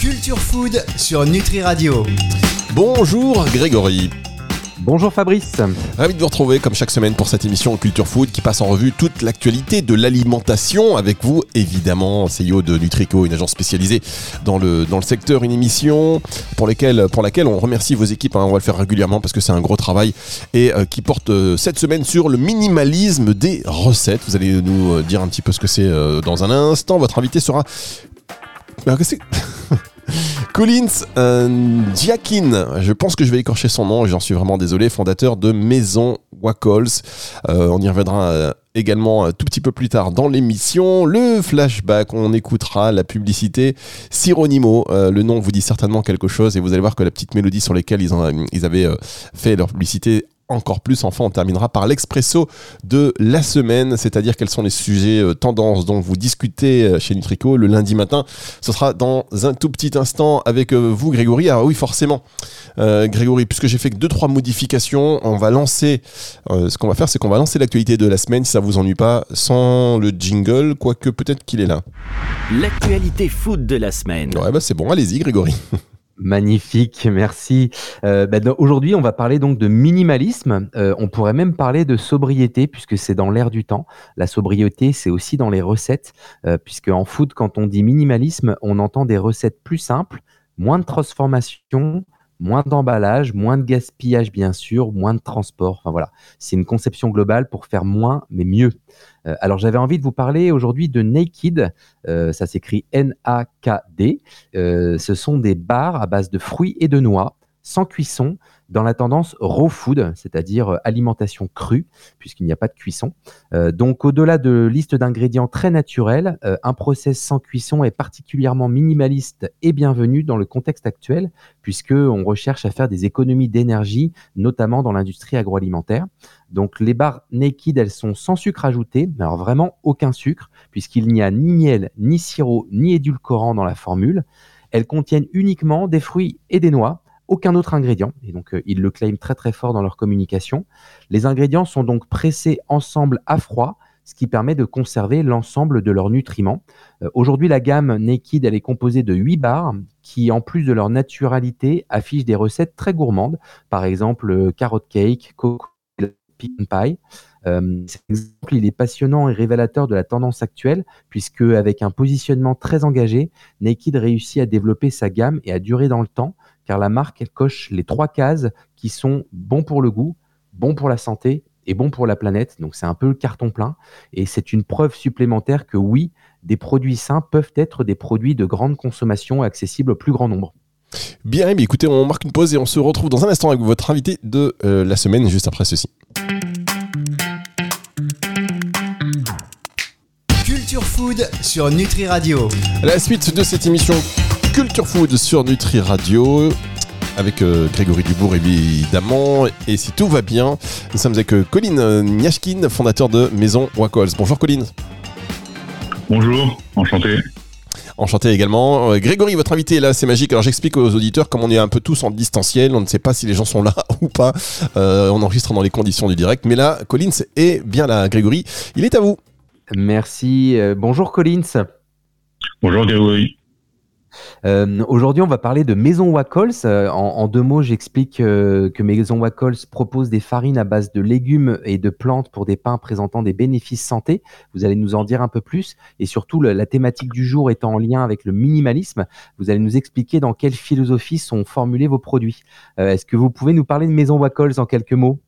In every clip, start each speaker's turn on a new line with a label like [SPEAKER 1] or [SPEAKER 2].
[SPEAKER 1] Culture Food sur Nutri Radio.
[SPEAKER 2] Bonjour Grégory.
[SPEAKER 3] Bonjour Fabrice.
[SPEAKER 2] Ravi de vous retrouver comme chaque semaine pour cette émission Culture Food qui passe en revue toute l'actualité de l'alimentation avec vous évidemment CEO de Nutrico, une agence spécialisée dans le, dans le secteur, une émission pour, pour laquelle on remercie vos équipes, hein. on va le faire régulièrement parce que c'est un gros travail et euh, qui porte euh, cette semaine sur le minimalisme des recettes. Vous allez nous euh, dire un petit peu ce que c'est dans un instant. Votre invité sera... Collins Diakin, je pense que je vais écorcher son nom, j'en suis vraiment désolé, fondateur de Maison Wacols. Euh, on y reviendra euh, également un tout petit peu plus tard dans l'émission. Le flashback, on écoutera la publicité Sironimo. Euh, le nom vous dit certainement quelque chose et vous allez voir que la petite mélodie sur laquelle ils avaient fait leur publicité encore plus. Enfin, on terminera par l'expresso de la semaine, c'est-à-dire quels sont les sujets euh, tendances dont vous discutez euh, chez Nutrico le lundi matin. Ce sera dans un tout petit instant avec euh, vous, Grégory. Ah oui, forcément, Grégory, puisque j'ai fait que deux trois modifications, on va lancer. ce qu'on va faire, c'est qu'on va lancer l'actualité de la semaine, si ça vous ennuie pas, sans le jingle, quoique peut-être qu'il est là.
[SPEAKER 1] L'actualité food de la semaine.
[SPEAKER 2] Ouais, bah c'est bon, allez-y, Grégory.
[SPEAKER 3] Magnifique, merci. Euh, bah, Aujourd'hui, on va parler donc de minimalisme. Euh, on pourrait même parler de sobriété puisque c'est dans l'air du temps. La sobriété, c'est aussi dans les recettes, euh, puisque en food, quand on dit minimalisme, on entend des recettes plus simples, moins de transformation, moins d'emballage, moins de gaspillage bien sûr, moins de transport. Enfin voilà, c'est une conception globale pour faire moins mais mieux. Euh, alors j'avais envie de vous parler aujourd'hui de Naked, euh, ça s'écrit N-A-K-D. Euh, ce sont des bars à base de fruits et de noix, sans cuisson, dans la tendance raw food, c'est-à-dire alimentation crue, puisqu'il n'y a pas de cuisson. Donc au-delà de liste d'ingrédients très naturels, un process sans cuisson est particulièrement minimaliste et bienvenu dans le contexte actuel, puisque on recherche à faire des économies d'énergie, notamment dans l'industrie agroalimentaire. Donc les barres naked, elles sont sans sucre ajouté, alors vraiment aucun sucre, puisqu'il n'y a ni miel, ni sirop, ni édulcorant dans la formule. Elles contiennent uniquement des fruits et des noix, aucun autre ingrédient. Et donc, euh, ils le claiment très très fort dans leur communication. Les ingrédients sont donc pressés ensemble à froid, ce qui permet de conserver l'ensemble de leurs nutriments. Euh, aujourd'hui, la gamme Naked, elle est composée de 8 barres qui, en plus de leur naturalité, affichent des recettes très gourmandes. Par exemple, euh, carrot cake, coco, pecan pie. cet exemple, il est passionnant et révélateur de la tendance actuelle, puisque avec un positionnement très engagé, Naked réussit à développer sa gamme et à durer dans le temps, car la marque, coche les trois cases qui sont bons pour le goût, bons pour la santé et bons pour la planète. Donc c'est un peu le carton plein. Et c'est une preuve supplémentaire que oui, des produits sains peuvent être des produits de grande consommation accessibles au plus grand nombre.
[SPEAKER 2] Bien, écoutez, on marque une pause et on se retrouve dans un instant avec votre invité de euh, la semaine, juste après ceci.
[SPEAKER 1] Food sur Nutri Radio.
[SPEAKER 2] La suite de cette émission Culture Food sur Nutri Radio avec euh, Grégory Dubourg évidemment. Et si tout va bien, nous sommes avec euh, Colin Niashkin, fondateur de Maison Wacols. Bonjour Colin.
[SPEAKER 4] Bonjour, enchanté.
[SPEAKER 2] Enchanté également. Euh, Grégory, votre invité est là, c'est magique. Alors j'explique aux auditeurs, comme on est un peu tous en distanciel, on ne sait pas si les gens sont là ou pas. on enregistre dans les conditions du direct. Mais là, Collins est bien là. Grégory, il est à vous.
[SPEAKER 3] Merci. bonjour Collins.
[SPEAKER 4] Bonjour Grégory.
[SPEAKER 3] Euh, aujourd'hui, on va parler de Maison Wacols. Euh, en, deux mots, j'explique euh, que Maison Wacols propose des farines à base de légumes et de plantes pour des pains présentant des bénéfices santé. Vous allez nous en dire un peu plus. Et surtout, la thématique du jour étant en lien avec le minimalisme, vous allez nous expliquer dans quelle philosophie sont formulés vos produits. Est-ce que vous pouvez nous parler de Maison Wacols en quelques mots?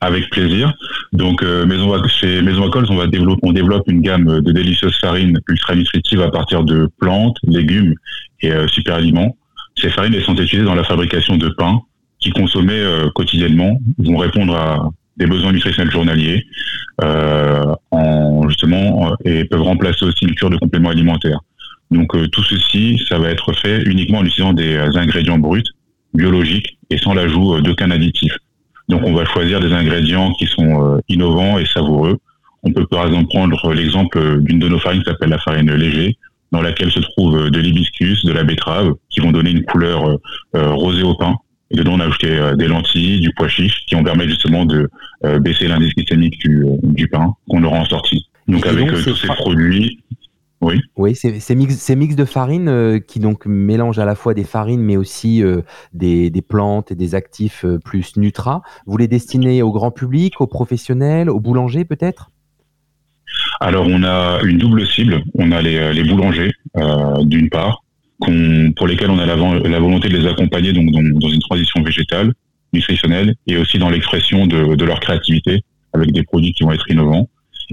[SPEAKER 4] Avec plaisir. Donc, euh, Maison, on va développer, développe une gamme de délicieuses farines ultra nutritives à partir de plantes, légumes et euh, super aliments. Ces farines elles sont utilisées dans la fabrication de pain qui consommés euh, quotidiennement vont répondre à des besoins nutritionnels journaliers en justement et peuvent remplacer aussi une cure de compléments alimentaires. Donc tout ceci, ça va être fait uniquement en utilisant des ingrédients bruts, biologiques et sans l'ajout d'aucun additif. Donc on va choisir des ingrédients qui sont euh, innovants et savoureux. On peut par exemple prendre l'exemple d'une de nos farines qui s'appelle la farine léger, dans laquelle se trouve euh, de l'hibiscus, de la betterave, qui vont donner une couleur euh, rosée au pain. Et dedans, on a ajouté des lentilles, du pois chiche, qui vont permettre justement de baisser l'indice glycémique du, du pain qu'on aura en sortie. Donc avec tous ces produits, oui.
[SPEAKER 3] Oui, ces mix, mix de farines qui donc mélangent à la fois des farines mais aussi des, plantes et des actifs plus Nutra. Vous les destinez au grand public, aux professionnels, aux boulangers peut-être?
[SPEAKER 4] Alors on a une double cible. On a les, boulangers d'une part, pour lesquels on a la, volonté de les accompagner donc dans, une transition végétale, nutritionnelle et aussi dans l'expression de, de leur créativité avec des produits qui vont être innovants.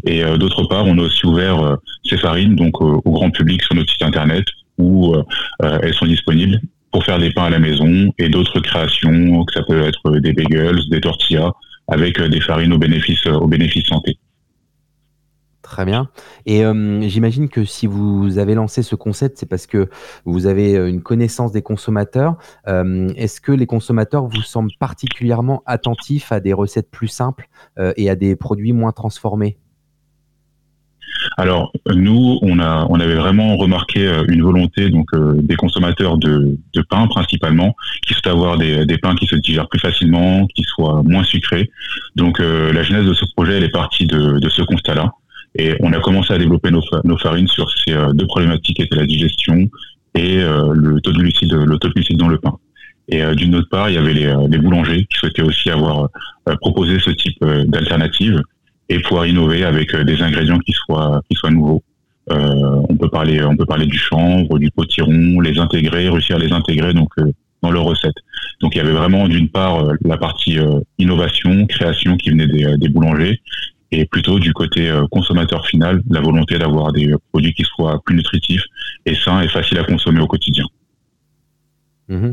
[SPEAKER 4] Et euh, d'autre part, on a aussi ouvert euh, ces farines donc euh, au grand public sur notre site internet où elles sont disponibles pour faire des pains à la maison et d'autres créations, que ça peut être des bagels, des tortillas, avec des farines au bénéfice au bénéfice santé.
[SPEAKER 3] Très bien. Et j'imagine que si vous avez lancé ce concept, c'est parce que vous avez une connaissance des consommateurs. Est-ce que les consommateurs vous semblent particulièrement attentifs à des recettes plus simples et à des produits moins transformés?
[SPEAKER 4] Alors nous, on avait vraiment remarqué euh, une volonté donc euh, des consommateurs de, de pain principalement, qui souhaitent avoir des, pains qui se digèrent plus facilement, qui soient moins sucrés. Donc euh, la genèse de ce projet, elle est partie de, ce constat-là, et on a commencé à développer nos, farines sur ces deux problématiques qui étaient la digestion et le taux de glucides, le taux de glucides dans le pain. Et d'une autre part, il y avait les, les boulangers qui souhaitaient aussi avoir proposé ce type d'alternative et pouvoir innover avec euh, des ingrédients qui soient qui soient nouveaux. Euh, on peut parler on peut parler du chanvre, du potiron, les intégrer, réussir à les intégrer donc euh, dans leurs recettes. Donc il y avait vraiment d'une part la partie innovation, création qui venait des, des, boulangers et plutôt du côté consommateur final, la volonté d'avoir des produits qui soient plus nutritifs et sains et faciles à consommer au quotidien.
[SPEAKER 3] Mmh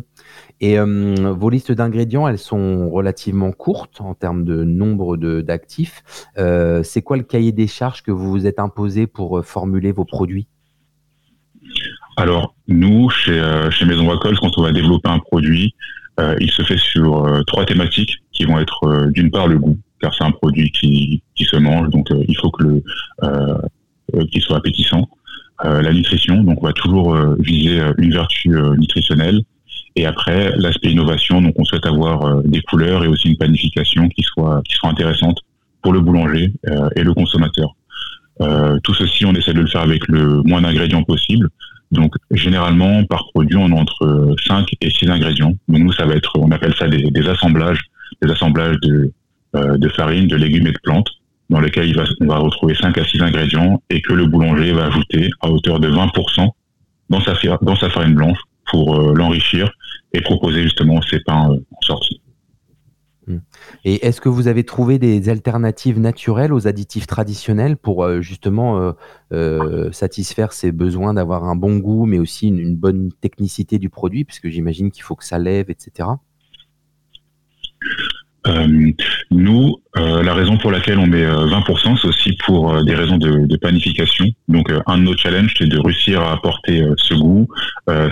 [SPEAKER 3] et vos listes d'ingrédients, elles sont relativement courtes en termes de nombre d'actifs. Euh, c'est quoi le cahier des charges que vous vous êtes imposé pour formuler vos produits?
[SPEAKER 4] Alors, nous, chez, chez Maison Wacols, quand on va développer un produit, euh, il se fait sur trois thématiques qui vont être d'une part le goût, car c'est un produit qui, qui se mange, donc il faut que le qu'il soit appétissant. la nutrition, donc on va toujours viser une vertu nutritionnelle et après, l'aspect innovation, donc on souhaite avoir euh, des couleurs et aussi une panification qui soit qui soit intéressante pour le boulanger euh, et le consommateur. Euh, tout ceci, on essaie de le faire avec le moins d'ingrédients possible. Donc généralement, par produit, on a entre 5 et 6 ingrédients. Donc nous, ça va être, on appelle ça des, assemblages, des assemblages de, de farine, de légumes et de plantes, dans lesquels on va retrouver 5 à 6 ingrédients et que le boulanger va ajouter à hauteur de 20% dans sa, dans sa farine blanche pour l'enrichir et proposer justement ces pains euh, en sortie.
[SPEAKER 3] Hmm. Et est-ce que vous avez trouvé des alternatives naturelles aux additifs traditionnels pour euh, justement euh, satisfaire ces besoins d'avoir un bon goût, mais aussi une, bonne technicité du produit, puisque j'imagine qu'il faut que ça lève, etc.
[SPEAKER 4] Euh, nous, euh, la raison pour laquelle on met 20%, euh, c'est aussi pour des raisons de, de planification. Donc, un de nos challenges, c'est de réussir à apporter ce goût,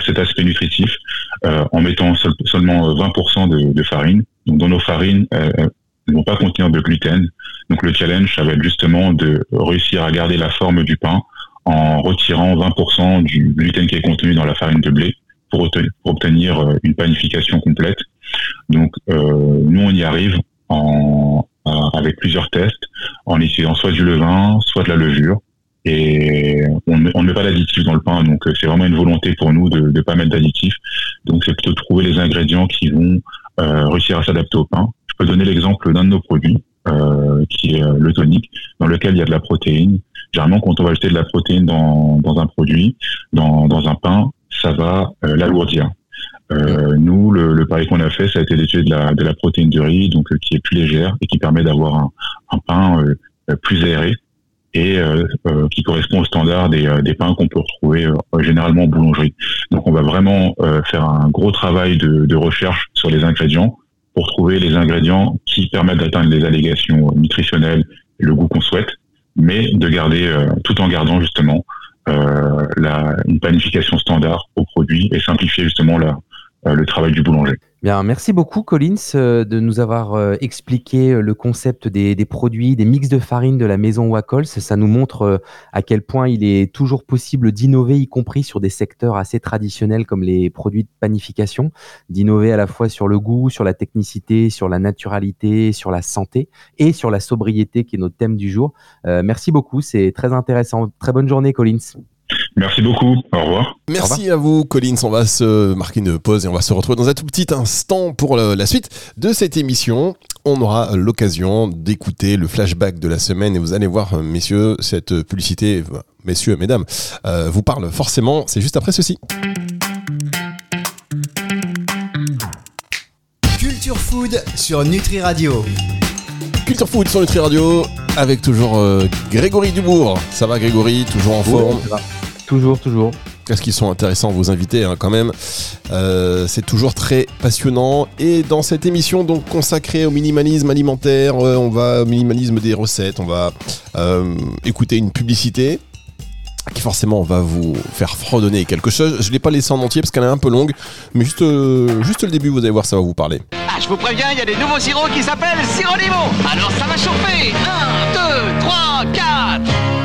[SPEAKER 4] cet aspect nutritif, en mettant seulement 20% de, de, farine. Donc, dans nos farines, elles ne vont pas contenir de gluten. Donc, le challenge, ça va être justement de réussir à garder la forme du pain en retirant 20% du gluten qui est contenu dans la farine de blé pour obtenir une panification complète donc euh, nous on y arrive en, avec plusieurs tests en utilisant soit du levain, soit de la levure. Et on ne met pas d'additifs dans le pain, donc euh, c'est vraiment une volonté pour nous de ne pas mettre d'additifs. Donc c'est plutôt de trouver les ingrédients qui vont euh, réussir à s'adapter au pain. Je peux donner l'exemple d'un de nos produits, euh, qui est le tonique, dans lequel il y a de la protéine. Généralement, quand on va ajouter de la protéine dans, un produit, dans un pain, ça va l'alourdir. Euh, nous, le, le pari qu'on a fait, ça a été d'étudier de la, de la protéine de riz, donc euh, qui est plus légère et qui permet d'avoir un, un, pain euh, plus aéré et qui correspond au standard des, des pains qu'on peut retrouver généralement en boulangerie. Donc, on va vraiment faire un gros travail de, de, recherche sur les ingrédients pour trouver les ingrédients qui permettent d'atteindre les allégations nutritionnelles et le goût qu'on souhaite, mais de garder tout en gardant justement la, une planification standard au produit et simplifier justement la, le travail du boulanger.
[SPEAKER 3] Bien, merci beaucoup Collins euh, de nous avoir euh, expliqué euh, le concept des, produits, des mix de farine de la maison Wacols. Ça nous montre à quel point il est toujours possible d'innover, y compris sur des secteurs assez traditionnels comme les produits de panification, d'innover à la fois sur le goût, sur la technicité, sur la naturalité, sur la santé et sur la sobriété qui est notre thème du jour. merci beaucoup, c'est très intéressant. Très bonne journée Collins.
[SPEAKER 4] Merci beaucoup. Au revoir.
[SPEAKER 2] Merci à vous, Collins. On va se marquer une pause et on va se retrouver dans un tout petit instant pour la suite de cette émission. On aura l'occasion d'écouter le flashback de la semaine et vous allez voir, messieurs, cette publicité, messieurs, mesdames, euh, vous parle forcément. C'est juste après ceci.
[SPEAKER 1] Culture Food sur Nutri Radio.
[SPEAKER 2] Culture Food sur Nutri Radio avec toujours euh, Grégory Dubourg. Ça va Grégory, toujours en forme?
[SPEAKER 3] Toujours, toujours.
[SPEAKER 2] Qu'est-ce qu'ils sont intéressants vos invités hein, quand même. Euh, c'est toujours très passionnant. Et dans cette émission donc consacrée au minimalisme alimentaire, euh, on va au minimalisme des recettes, on va euh, écouter une publicité qui forcément va vous faire fredonner quelque chose. Je ne l'ai pas laissé en entier parce qu'elle est un peu longue, mais juste, juste le début, vous allez voir, ça va vous parler.
[SPEAKER 5] Ah, je vous préviens, il y a des nouveaux sirops qui s'appellent Sironimo. Alors ça va chauffer. 1, 2, 3, 4.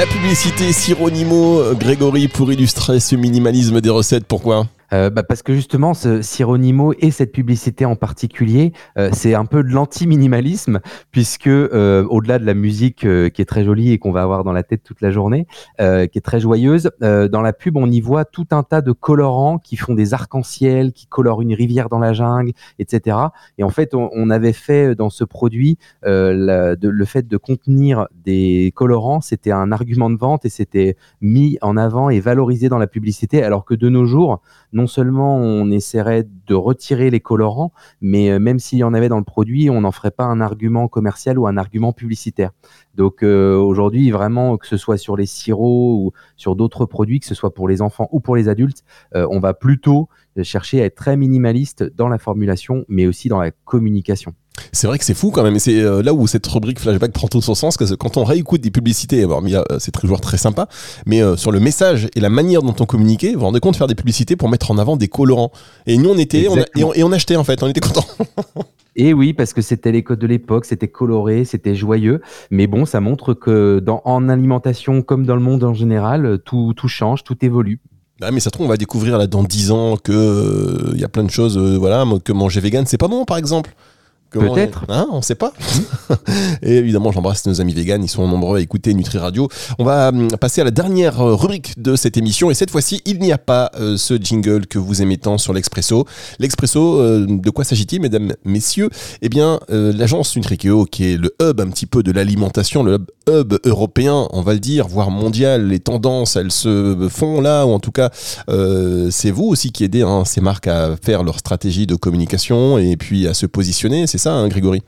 [SPEAKER 2] La publicité Sironimo, Grégory, pour illustrer ce minimalisme des recettes, pourquoi?
[SPEAKER 3] Euh, bah parce que justement, ce Sironimo et cette publicité en particulier, euh, c'est un peu de l'anti-minimalisme, puisque euh, au-delà de la musique qui est très jolie et qu'on va avoir dans la tête toute la journée, qui est très joyeuse, dans la pub, on y voit tout un tas de colorants qui font des arcs-en-ciel, qui colorent une rivière dans la jungle, etc. Et en fait, on, avait fait dans ce produit le fait de contenir des colorants, c'était un argument de vente et c'était mis en avant et valorisé dans la publicité, alors que de nos jours, seulement on essaierait de retirer les colorants, mais euh, même s'il y en avait dans le produit, on n'en ferait pas un argument commercial ou un argument publicitaire. Donc euh, aujourd'hui, vraiment, que ce soit sur les sirops ou sur d'autres produits, que ce soit pour les enfants ou pour les adultes, euh, on va plutôt chercher à être très minimaliste dans la formulation, mais aussi dans la communication.
[SPEAKER 2] C'est vrai que c'est fou quand même, c'est euh, là où cette rubrique flashback prend tout son sens, que quand on réécoute des publicités, euh, c'est joueur très sympa, mais euh, sur le message et la manière dont on communiquait, vous vous rendez compte de faire des publicités pour mettre en avant des colorants. Et nous on était, et, on, achetait en fait, on était contents.
[SPEAKER 3] Et oui, parce que c'était les codes de l'époque, c'était coloré, c'était joyeux. Mais bon, ça montre que dans, en alimentation comme dans le monde en général, tout, tout change, tout évolue.
[SPEAKER 2] Ah, mais ça se trouve, on va découvrir là dans 10 ans que il y a plein de choses, voilà, que manger vegan, c'est pas bon, par exemple.
[SPEAKER 3] Peut-être.
[SPEAKER 2] Hein, on sait pas. et évidemment, j'embrasse nos amis véganes, ils sont nombreux à écouter Nutri Radio. On va hum, passer à la dernière euh, rubrique de cette émission et cette fois-ci, il n'y a pas euh, ce jingle que vous aimez tant sur l'Expresso. L'Expresso, euh, de quoi s'agit-il, mesdames, messieurs? Eh bien, l'agence Nutrikeo, qui est le hub un petit peu de l'alimentation, le hub, européen, on va le dire, voire mondial, les tendances, elles se font là, ou en tout cas, c'est vous aussi qui aidez hein, ces marques à faire leur stratégie de communication et puis à se positionner. C'est ça, hein, Grégory?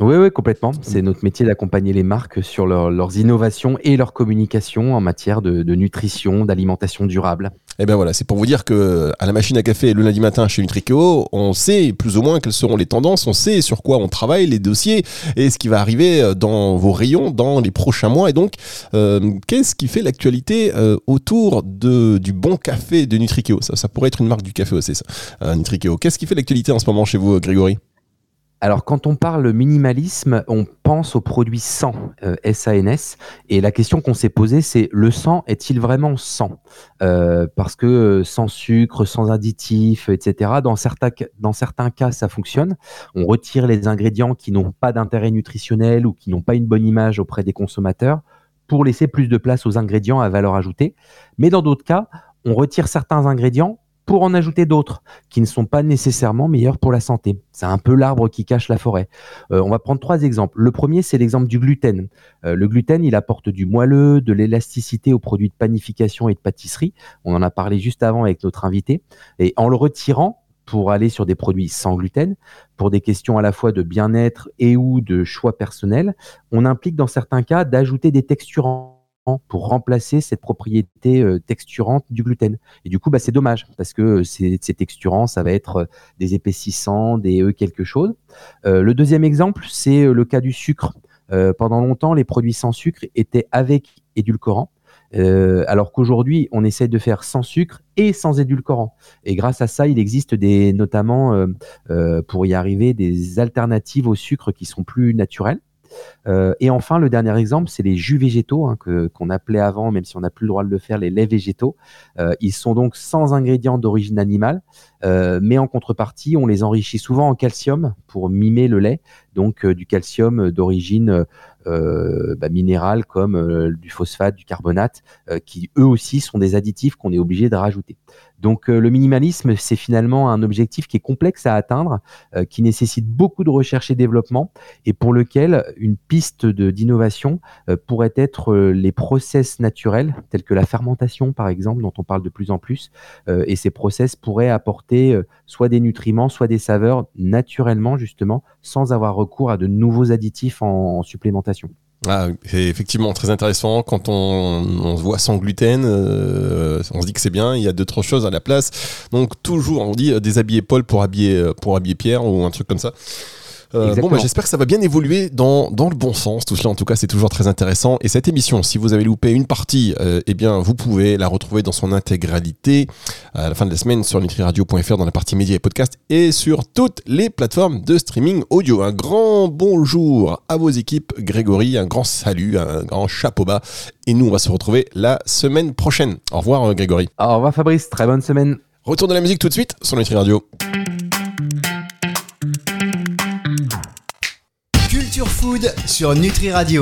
[SPEAKER 3] Oui, oui, complètement. C'est notre métier d'accompagner les marques sur leurs innovations et leur communication en matière de, nutrition, d'alimentation durable.
[SPEAKER 2] Et eh bien voilà, c'est pour vous dire que à la machine à café le lundi matin chez Nutrikeo, on sait plus ou moins quelles seront les tendances, on sait sur quoi on travaille, les dossiers et ce qui va arriver euh, dans vos rayons dans les prochains mois. Et donc, euh, qu'est-ce qui fait l'actualité euh, autour de, du bon café de Nutrikeo ça, ça pourrait être une marque du café aussi, ça. Nutrikeo. Qu'est-ce qui fait l'actualité en ce moment chez vous, Grégory?
[SPEAKER 3] Alors, quand on parle minimalisme, on pense au produit sans, euh, SANS. Et la question qu'on s'est posée, c'est le sang est-il vraiment sans euh, Parce que euh, sans sucre, sans additifs, etc., dans certains cas, ça fonctionne. On retire les ingrédients qui n'ont pas d'intérêt nutritionnel ou qui n'ont pas une bonne image auprès des consommateurs pour laisser plus de place aux ingrédients à valeur ajoutée. Mais dans d'autres cas, on retire certains ingrédients pour en ajouter d'autres qui ne sont pas nécessairement meilleurs pour la santé. C'est un peu l'arbre qui cache la forêt. Euh, on va prendre trois exemples. Le premier, c'est l'exemple du gluten. Euh, le gluten, il apporte du moelleux, de l'élasticité aux produits de panification et de pâtisserie. On en a parlé juste avant avec notre invité. Et en le retirant, pour aller sur des produits sans gluten, pour des questions à la fois de bien-être et ou de choix personnel, on implique dans certains cas d'ajouter des texturants pour remplacer cette propriété euh, texturante du gluten. Et du coup, bah, c'est dommage parce que ces, ces texturants, ça va être des épaississants, des E quelque chose. le deuxième exemple, c'est le cas du sucre. pendant longtemps, les produits sans sucre étaient avec édulcorant. Euh, alors qu'aujourd'hui, on essaie de faire sans sucre et sans édulcorant. Et grâce à ça, il existe des, notamment, euh, euh, pour y arriver, des alternatives au sucre qui sont plus naturelles. Euh, et enfin, le dernier exemple, c'est les jus végétaux hein, qu'on appelait avant, même si on n'a plus le droit de le faire, les laits végétaux. Euh, ils sont donc sans ingrédients d'origine animale, euh, mais en contrepartie, on les enrichit souvent en calcium pour mimer le lait, donc du calcium d'origine bah, minérale comme du phosphate, du carbonate, qui eux aussi sont des additifs qu'on est obligé de rajouter. Donc euh, le minimalisme, c'est finalement un objectif qui est complexe à atteindre, euh, qui nécessite beaucoup de recherche et développement, et pour lequel une piste d'innovation euh, pourrait être les process naturels, tels que la fermentation par exemple, dont on parle de plus en plus, et ces process pourraient apporter soit des nutriments, soit des saveurs naturellement justement, sans avoir recours à de nouveaux additifs en supplémentation.
[SPEAKER 2] Ah, c'est effectivement très intéressant. Quand on, on se voit sans gluten, euh, on se dit que c'est bien. Il y a deux trois choses à la place. Donc toujours, on dit euh, déshabiller Paul pour habiller euh, pour habiller Pierre ou un truc comme ça. Euh, bon, bah, j'espère que ça va bien évoluer dans, dans le bon sens. Tout cela, en tout cas, c'est toujours très intéressant. Et cette émission, si vous avez loupé une partie, euh, eh bien, vous pouvez la retrouver dans son intégralité à la fin de la semaine sur nutriradio.fr dans la partie médias et podcasts et sur toutes les plateformes de streaming audio. Un grand bonjour à vos équipes, Grégory. Un grand salut, un grand chapeau bas. Et nous, on va se retrouver la semaine prochaine. Au revoir, euh, Grégory.
[SPEAKER 3] Au revoir, Fabrice. Très bonne semaine.
[SPEAKER 2] Retour de la musique tout de suite sur Nutri Radio.
[SPEAKER 1] Food sur Nutri Radio.